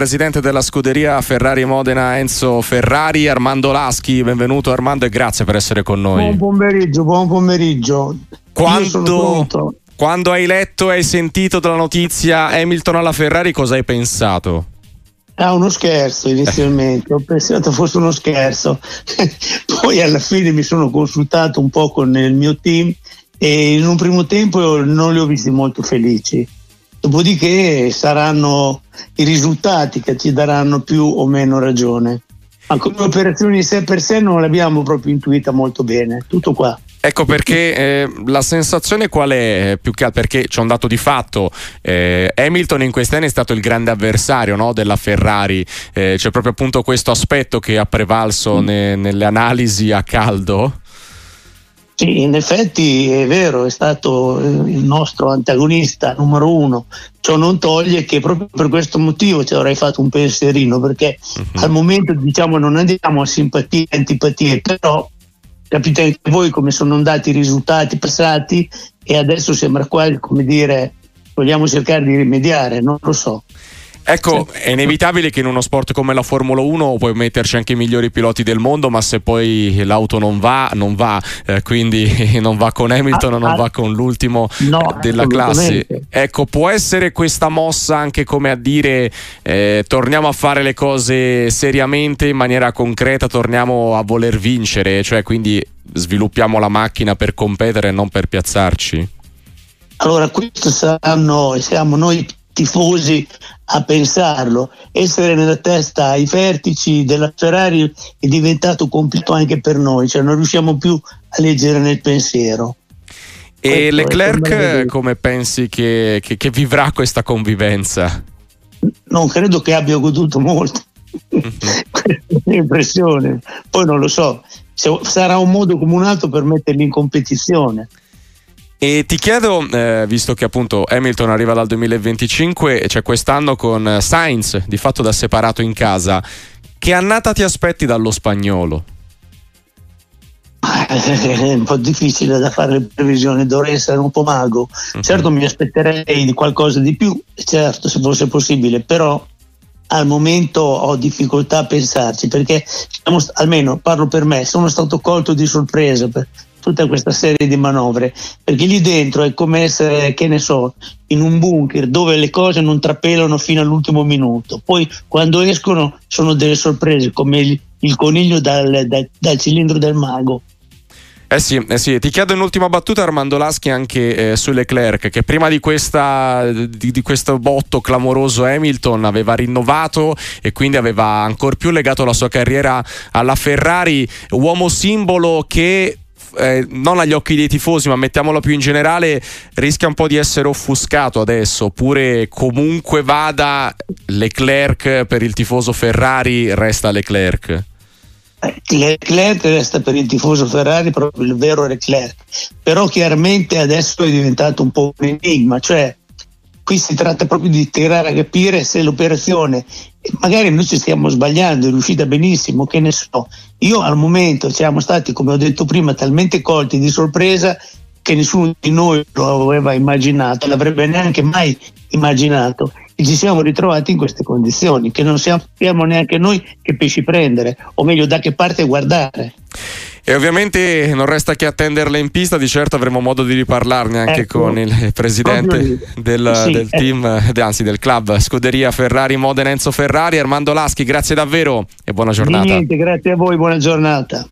presidente della scuderia Ferrari Modena Enzo Ferrari, Armando Laschi. Benvenuto Armando e grazie per essere con noi. Buon pomeriggio, buon pomeriggio. Quando, quando hai letto e hai sentito della notizia Hamilton alla Ferrari, cosa hai pensato? Ah, uno scherzo inizialmente, ho pensato fosse uno scherzo, poi alla fine mi sono consultato un po' con il mio team e in un primo tempo non li ho visti molto felici. Dopodiché saranno i risultati che ci daranno più o meno ragione. Ma come operazioni sé per sé non l'abbiamo proprio intuita molto bene, tutto qua. Ecco perché eh, la sensazione qual è più che altro perché c'è un dato di fatto eh, Hamilton in questi anni è stato il grande avversario no, della Ferrari eh, c'è proprio appunto questo aspetto che ha prevalso mm. ne, nelle analisi a caldo sì, in effetti è vero, è stato eh, il nostro antagonista numero uno. Ciò non toglie che proprio per questo motivo ci avrei fatto un pensierino, perché uh-huh. al momento diciamo non andiamo a simpatie e antipatie, però capite anche voi come sono andati i risultati passati e adesso sembra quasi come dire vogliamo cercare di rimediare, non lo so. Ecco, è inevitabile che in uno sport come la Formula 1 puoi metterci anche i migliori piloti del mondo, ma se poi l'auto non va, non va, eh, quindi non va con Hamilton, ah, non ah, va con l'ultimo no, della classe. Ecco, può essere questa mossa anche come a dire eh, torniamo a fare le cose seriamente in maniera concreta, torniamo a voler vincere, cioè quindi sviluppiamo la macchina per competere e non per piazzarci? Allora, questo saranno, siamo noi tifosi a pensarlo. Essere nella testa ai vertici della Ferrari è diventato compito anche per noi, cioè non riusciamo più a leggere nel pensiero. E Questo Leclerc come pensi che, che, che, vivrà questa convivenza? Non credo che abbia goduto molto. Mm-hmm. L'impressione. Poi non lo so, sarà un modo come un altro per metterli in competizione. E ti chiedo, eh, visto che appunto Hamilton arriva dal 2025 e c'è quest'anno con Sainz di fatto da separato in casa, che annata ti aspetti dallo spagnolo? È un po' difficile da fare le previsioni, dovrei essere un po' mago. Uh-huh. Certo mi aspetterei di qualcosa di più, certo se fosse possibile, però al momento ho difficoltà a pensarci perché almeno parlo per me, sono stato colto di sorpresa per, tutta questa serie di manovre, perché lì dentro è come essere, che ne so, in un bunker dove le cose non trapelano fino all'ultimo minuto, poi quando escono sono delle sorprese, come il, il coniglio dal, dal, dal cilindro del mago. Eh sì, eh sì, ti chiedo in ultima battuta Armando Laschi anche eh, su Leclerc che prima di, questa, di, di, questo botto clamoroso Hamilton aveva rinnovato e quindi aveva ancora più legato la sua carriera alla Ferrari, uomo simbolo che eh, non agli occhi dei tifosi, ma mettiamolo più in generale, rischia un po' di essere offuscato adesso, oppure comunque vada Leclerc per il tifoso Ferrari, resta Leclerc. Leclerc resta per il tifoso Ferrari proprio il vero Leclerc, però chiaramente adesso è diventato un po' un enigma, cioè qui si tratta proprio di tirare a capire se l'operazione, magari noi ci stiamo sbagliando, è riuscita benissimo, che ne so. Io al momento siamo stati, come ho detto prima, talmente colti di sorpresa che nessuno di noi lo aveva immaginato, l'avrebbe neanche mai immaginato e ci siamo ritrovati in queste condizioni, che non sappiamo neanche noi che pesci prendere, o meglio da che parte guardare. E ovviamente non resta che attenderle in pista, di certo avremo modo di riparlarne anche ecco, con il presidente del, sì, del eh. team, eh. anzi del club Scuderia Ferrari Modena Enzo Ferrari, Armando Laschi, grazie davvero e buona giornata. Niente, grazie a voi, buona giornata.